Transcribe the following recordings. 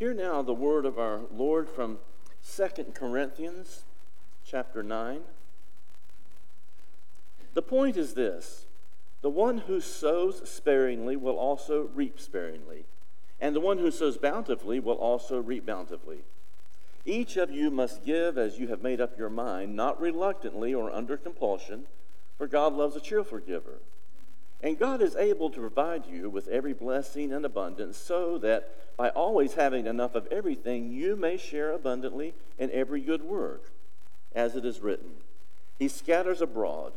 Hear now the word of our Lord from 2 Corinthians chapter 9. The point is this the one who sows sparingly will also reap sparingly, and the one who sows bountifully will also reap bountifully. Each of you must give as you have made up your mind, not reluctantly or under compulsion, for God loves a cheerful giver. And God is able to provide you with every blessing and abundance, so that by always having enough of everything, you may share abundantly in every good work. As it is written, He scatters abroad,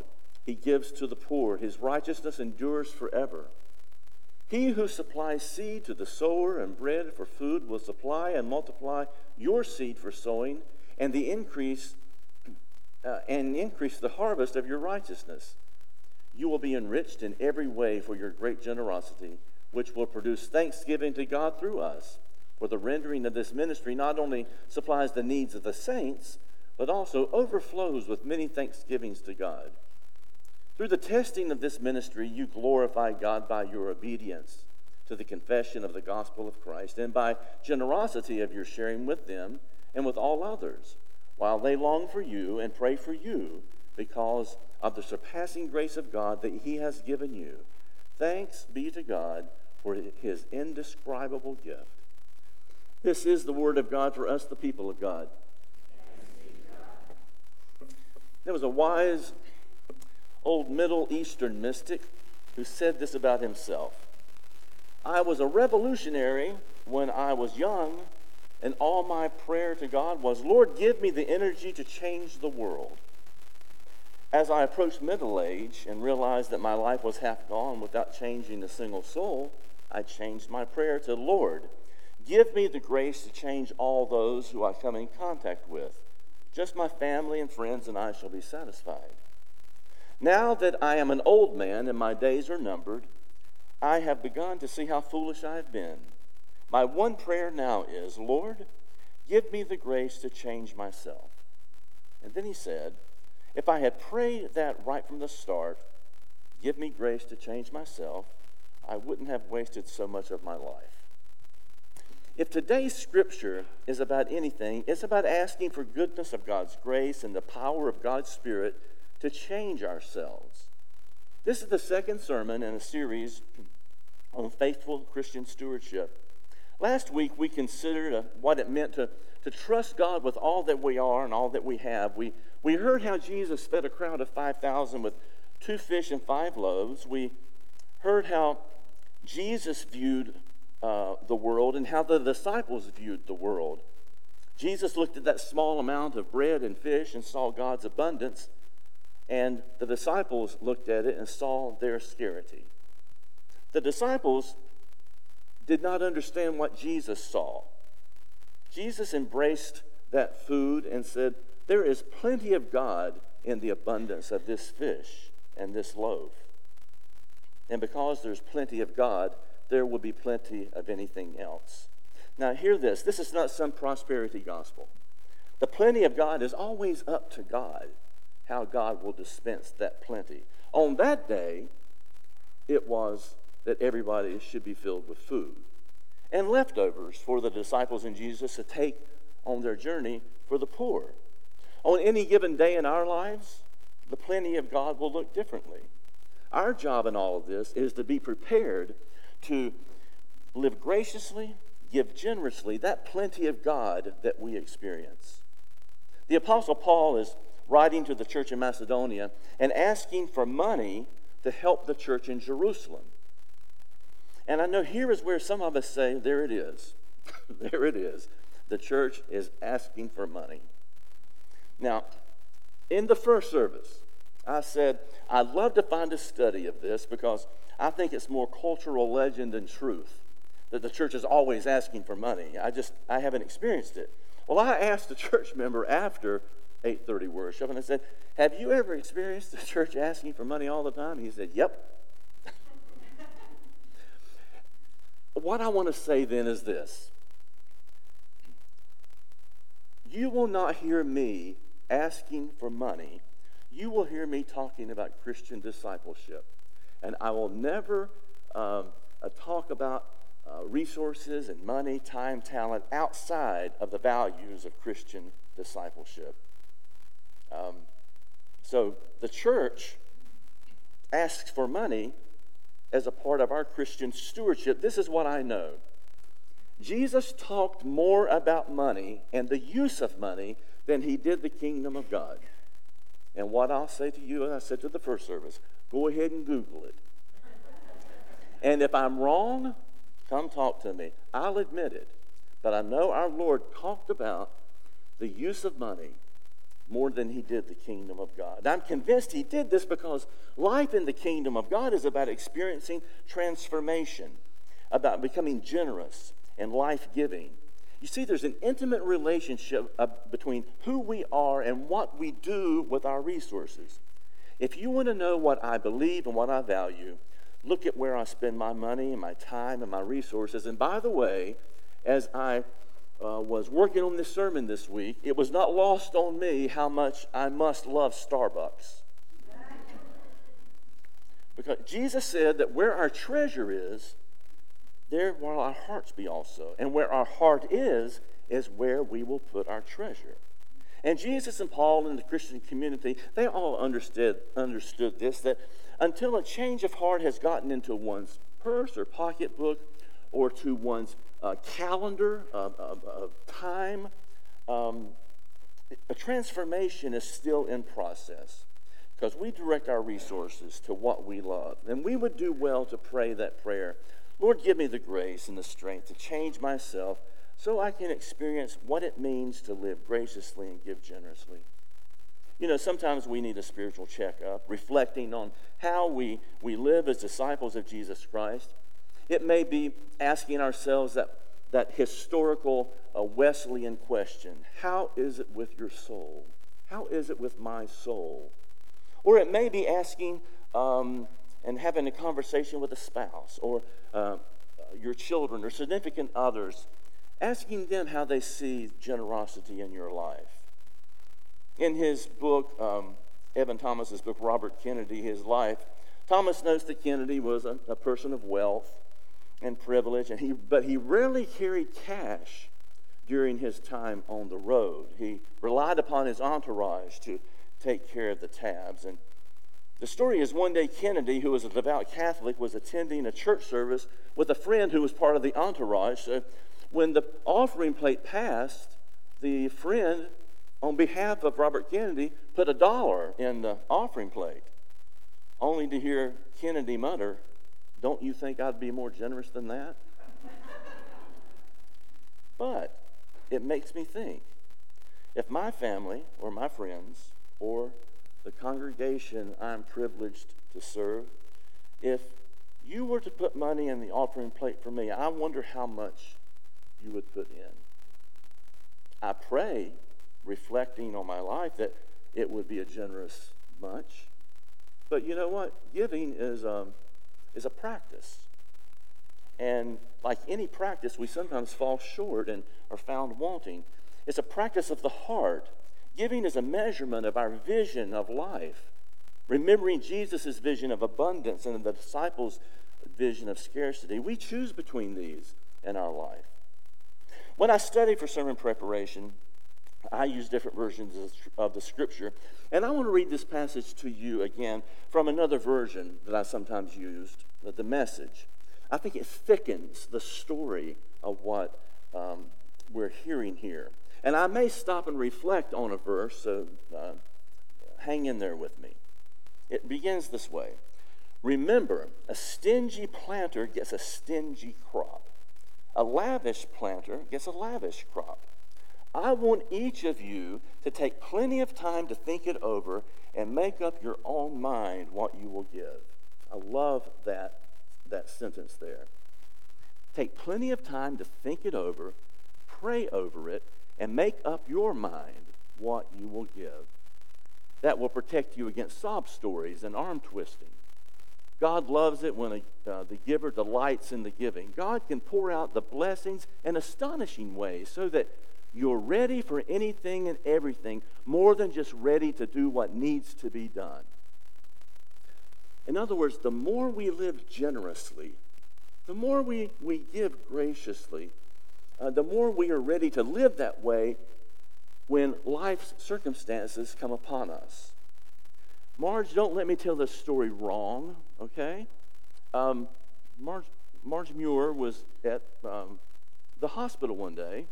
He gives to the poor, His righteousness endures forever. He who supplies seed to the sower and bread for food will supply and multiply your seed for sowing, and the increase uh, and increase the harvest of your righteousness you will be enriched in every way for your great generosity, which will produce thanksgiving to God through us. For the rendering of this ministry not only supplies the needs of the saints, but also overflows with many thanksgivings to God. Through the testing of this ministry, you glorify God by your obedience to the confession of the gospel of Christ and by generosity of your sharing with them and with all others, while they long for you and pray for you because of the surpassing grace of God that He has given you. Thanks be to God for His indescribable gift. This is the word of God for us, the people of God. There was a wise old Middle Eastern mystic who said this about himself I was a revolutionary when I was young, and all my prayer to God was, Lord, give me the energy to change the world. As I approached middle age and realized that my life was half gone without changing a single soul, I changed my prayer to Lord, give me the grace to change all those who I come in contact with. Just my family and friends and I shall be satisfied. Now that I am an old man and my days are numbered, I have begun to see how foolish I have been. My one prayer now is, Lord, give me the grace to change myself. And then he said, if I had prayed that right from the start, give me grace to change myself, I wouldn't have wasted so much of my life. If today's scripture is about anything, it's about asking for goodness of God's grace and the power of God's Spirit to change ourselves. This is the second sermon in a series on faithful Christian stewardship. Last week, we considered uh, what it meant to, to trust God with all that we are and all that we have. We, we heard how Jesus fed a crowd of 5,000 with two fish and five loaves. We heard how Jesus viewed uh, the world and how the disciples viewed the world. Jesus looked at that small amount of bread and fish and saw God's abundance, and the disciples looked at it and saw their scarcity. The disciples did not understand what Jesus saw. Jesus embraced that food and said, there is plenty of God in the abundance of this fish and this loaf. And because there's plenty of God, there will be plenty of anything else. Now, hear this this is not some prosperity gospel. The plenty of God is always up to God, how God will dispense that plenty. On that day, it was that everybody should be filled with food and leftovers for the disciples and Jesus to take on their journey for the poor. On any given day in our lives, the plenty of God will look differently. Our job in all of this is to be prepared to live graciously, give generously, that plenty of God that we experience. The Apostle Paul is writing to the church in Macedonia and asking for money to help the church in Jerusalem. And I know here is where some of us say, there it is. there it is. The church is asking for money. Now, in the first service, I said, I'd love to find a study of this because I think it's more cultural legend than truth that the church is always asking for money. I just, I haven't experienced it. Well, I asked a church member after 8:30 worship, and I said, "Have you ever experienced the church asking for money all the time?" He said, "Yep." What I want to say then is this: You will not hear me asking for money, you will hear me talking about Christian discipleship. And I will never um, uh, talk about uh, resources and money, time, talent outside of the values of Christian discipleship. Um, so the church asks for money as a part of our Christian stewardship. This is what I know. Jesus talked more about money and the use of money than he did the kingdom of God. And what I'll say to you, and I said to the first service, go ahead and Google it. And if I'm wrong, come talk to me. I'll admit it. But I know our Lord talked about the use of money more than he did the kingdom of God. I'm convinced he did this because life in the kingdom of God is about experiencing transformation, about becoming generous and life giving. You see, there's an intimate relationship uh, between who we are and what we do with our resources. If you want to know what I believe and what I value, look at where I spend my money and my time and my resources. And by the way, as I uh, was working on this sermon this week, it was not lost on me how much I must love Starbucks. Because Jesus said that where our treasure is, there will our hearts be also. And where our heart is, is where we will put our treasure. And Jesus and Paul and the Christian community, they all understood, understood this that until a change of heart has gotten into one's purse or pocketbook or to one's uh, calendar of, of, of time, um, a transformation is still in process because we direct our resources to what we love. And we would do well to pray that prayer Lord, give me the grace and the strength to change myself so I can experience what it means to live graciously and give generously. You know, sometimes we need a spiritual checkup, reflecting on how we, we live as disciples of Jesus Christ. It may be asking ourselves that, that historical uh, Wesleyan question How is it with your soul? How is it with my soul? Or it may be asking um, and having a conversation with a spouse or uh, your children or significant others, asking them how they see generosity in your life. In his book, um, Evan Thomas's book, Robert Kennedy, His Life, Thomas notes that Kennedy was a, a person of wealth and privilege, and he, but he rarely carried cash during his time on the road. He relied upon his entourage to take care of the tabs. And the story is one day Kennedy, who was a devout Catholic, was attending a church service with a friend who was part of the entourage. So when the offering plate passed, the friend, on behalf of Robert Kennedy, put a dollar in the offering plate, only to hear Kennedy mutter, Don't you think I'd be more generous than that? but it makes me think if my family or my friends or the congregation I'm privileged to serve, if you were to put money in the offering plate for me, I wonder how much you would put in. I pray, reflecting on my life, that it would be a generous much. But you know what? Giving is, um, is a practice. And like any practice, we sometimes fall short and are found wanting. It's a practice of the heart Giving is a measurement of our vision of life. Remembering Jesus' vision of abundance and the disciples' vision of scarcity, we choose between these in our life. When I study for sermon preparation, I use different versions of the scripture. And I want to read this passage to you again from another version that I sometimes used, the message. I think it thickens the story of what um, we're hearing here. And I may stop and reflect on a verse, so uh, hang in there with me. It begins this way Remember, a stingy planter gets a stingy crop, a lavish planter gets a lavish crop. I want each of you to take plenty of time to think it over and make up your own mind what you will give. I love that, that sentence there. Take plenty of time to think it over, pray over it, and make up your mind what you will give. That will protect you against sob stories and arm twisting. God loves it when a, uh, the giver delights in the giving. God can pour out the blessings in astonishing ways so that you're ready for anything and everything more than just ready to do what needs to be done. In other words, the more we live generously, The more we, we give graciously, uh, the more we are ready to live that way when life's circumstances come upon us. Marge, don't let me tell this story wrong, okay? Um, Marge, Marge Muir was at um, the hospital one day.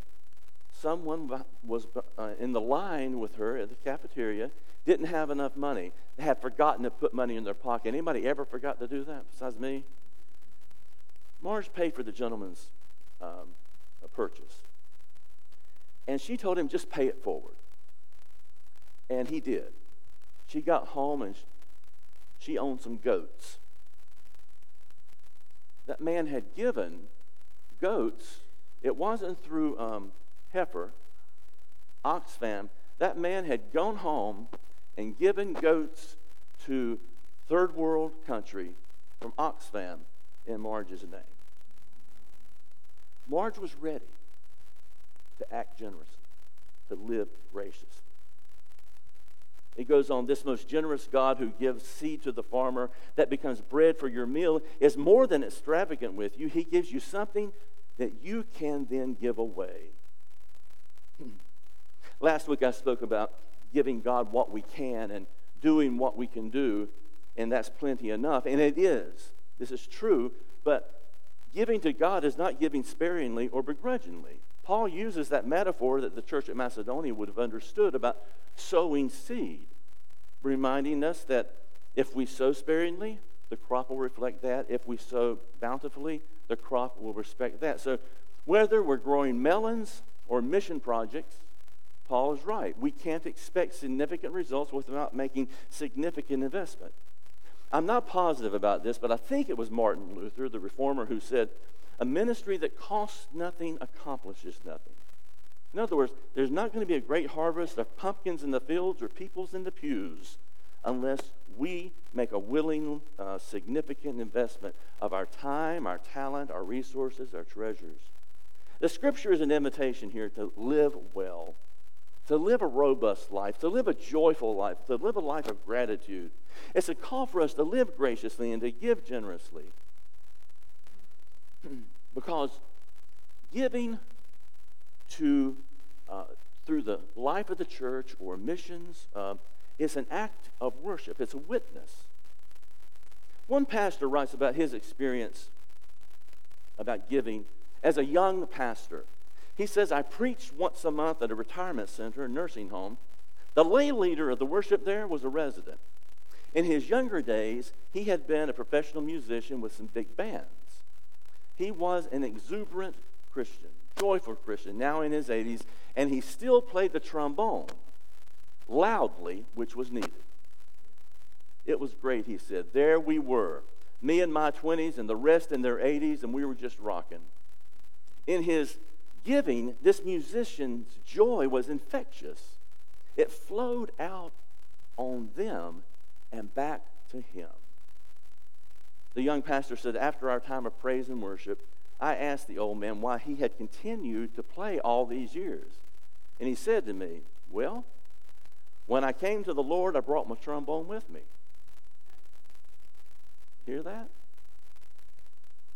Someone was uh, in the line with her at the cafeteria, didn't have enough money, they had forgotten to put money in their pocket. Anybody ever forgot to do that besides me? Marge paid for the gentleman's um, purchase. And she told him, just pay it forward. And he did. She got home and she owned some goats. That man had given goats, it wasn't through um, heifer, Oxfam. That man had gone home and given goats to third world country from Oxfam in Marge's name. Marge was ready to act generously, to live graciously. It goes on, this most generous God who gives seed to the farmer that becomes bread for your meal is more than extravagant with you. He gives you something that you can then give away. Last week I spoke about giving God what we can and doing what we can do, and that's plenty enough. And it is. This is true, but giving to God is not giving sparingly or begrudgingly. Paul uses that metaphor that the church at Macedonia would have understood about sowing seed, reminding us that if we sow sparingly, the crop will reflect that. If we sow bountifully, the crop will respect that. So, whether we're growing melons or mission projects, Paul is right. We can't expect significant results without making significant investment. I'm not positive about this, but I think it was Martin Luther, the reformer, who said, A ministry that costs nothing accomplishes nothing. In other words, there's not going to be a great harvest of pumpkins in the fields or peoples in the pews unless we make a willing, uh, significant investment of our time, our talent, our resources, our treasures. The scripture is an invitation here to live well, to live a robust life, to live a joyful life, to live a life of gratitude. It's a call for us to live graciously and to give generously. because giving to uh, through the life of the church or missions uh, is an act of worship. It's a witness. One pastor writes about his experience about giving as a young pastor. He says, I preached once a month at a retirement center, a nursing home. The lay leader of the worship there was a resident. In his younger days, he had been a professional musician with some big bands. He was an exuberant Christian, joyful Christian, now in his 80s, and he still played the trombone loudly, which was needed. It was great, he said. There we were, me in my 20s and the rest in their 80s, and we were just rocking. In his giving, this musician's joy was infectious. It flowed out on them and back to him. The young pastor said, After our time of praise and worship, I asked the old man why he had continued to play all these years. And he said to me, Well, when I came to the Lord, I brought my trombone with me. Hear that?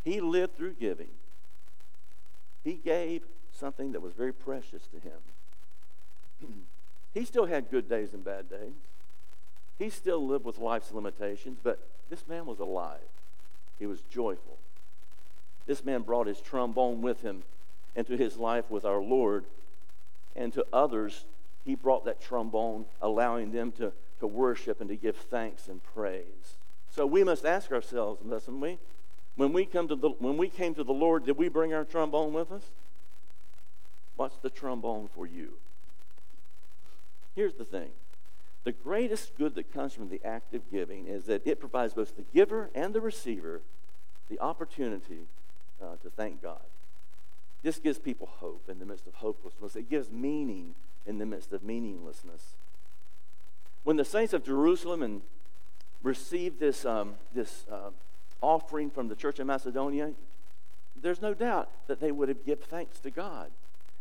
He lived through giving. He gave something that was very precious to him. he still had good days and bad days. He still lived with life's limitations, but this man was alive. He was joyful. This man brought his trombone with him into his life with our Lord. And to others, he brought that trombone, allowing them to, to worship and to give thanks and praise. So we must ask ourselves, mustn't we? When we, come to the, when we came to the Lord, did we bring our trombone with us? What's the trombone for you? Here's the thing the greatest good that comes from the act of giving is that it provides both the giver and the receiver the opportunity uh, to thank God. This gives people hope in the midst of hopelessness, it gives meaning in the midst of meaninglessness. When the saints of Jerusalem and received this, um, this uh, offering from the church of Macedonia, there's no doubt that they would have given thanks to God.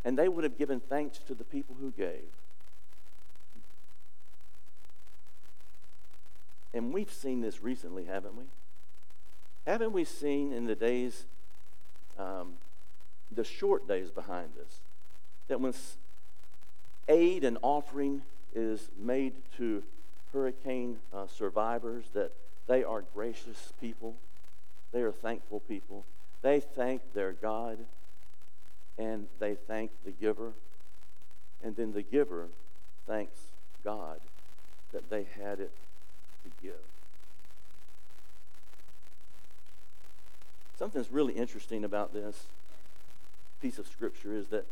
And they would have given thanks to the people who gave. And we've seen this recently, haven't we? Haven't we seen in the days um, the short days behind us. That when aid and offering is made to hurricane uh, survivors, that they are gracious people, they are thankful people. They thank their God and they thank the giver, and then the giver thanks God that they had it to give. Something's really interesting about this piece of scripture is that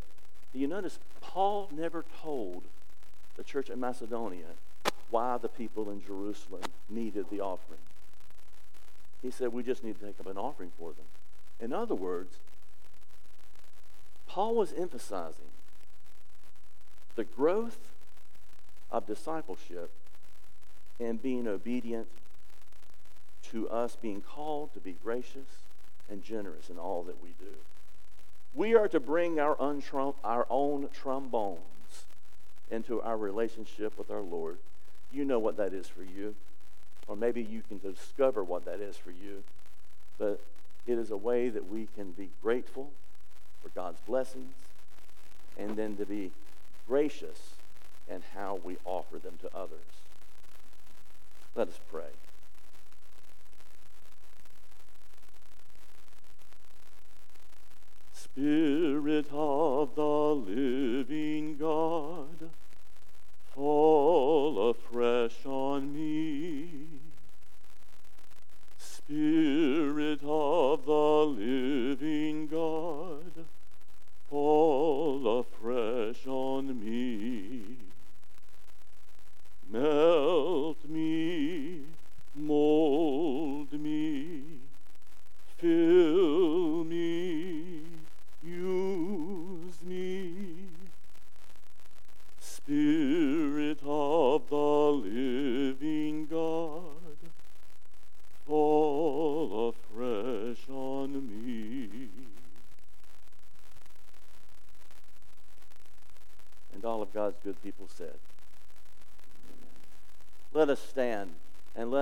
do you notice Paul never told the church at Macedonia why the people in Jerusalem needed the offering. He said, We just need to take up an offering for them. In other words, Paul was emphasizing the growth of discipleship and being obedient to us being called to be gracious and generous in all that we do. We are to bring our, untrum- our own trombones into our relationship with our Lord. You know what that is for you. Or maybe you can discover what that is for you. But it is a way that we can be grateful for God's blessings and then to be gracious in how we offer them to others. Let us pray. Spirit of the living God, fall afresh on me. Spirit of the living God, on me. Melt said, Let us stand and let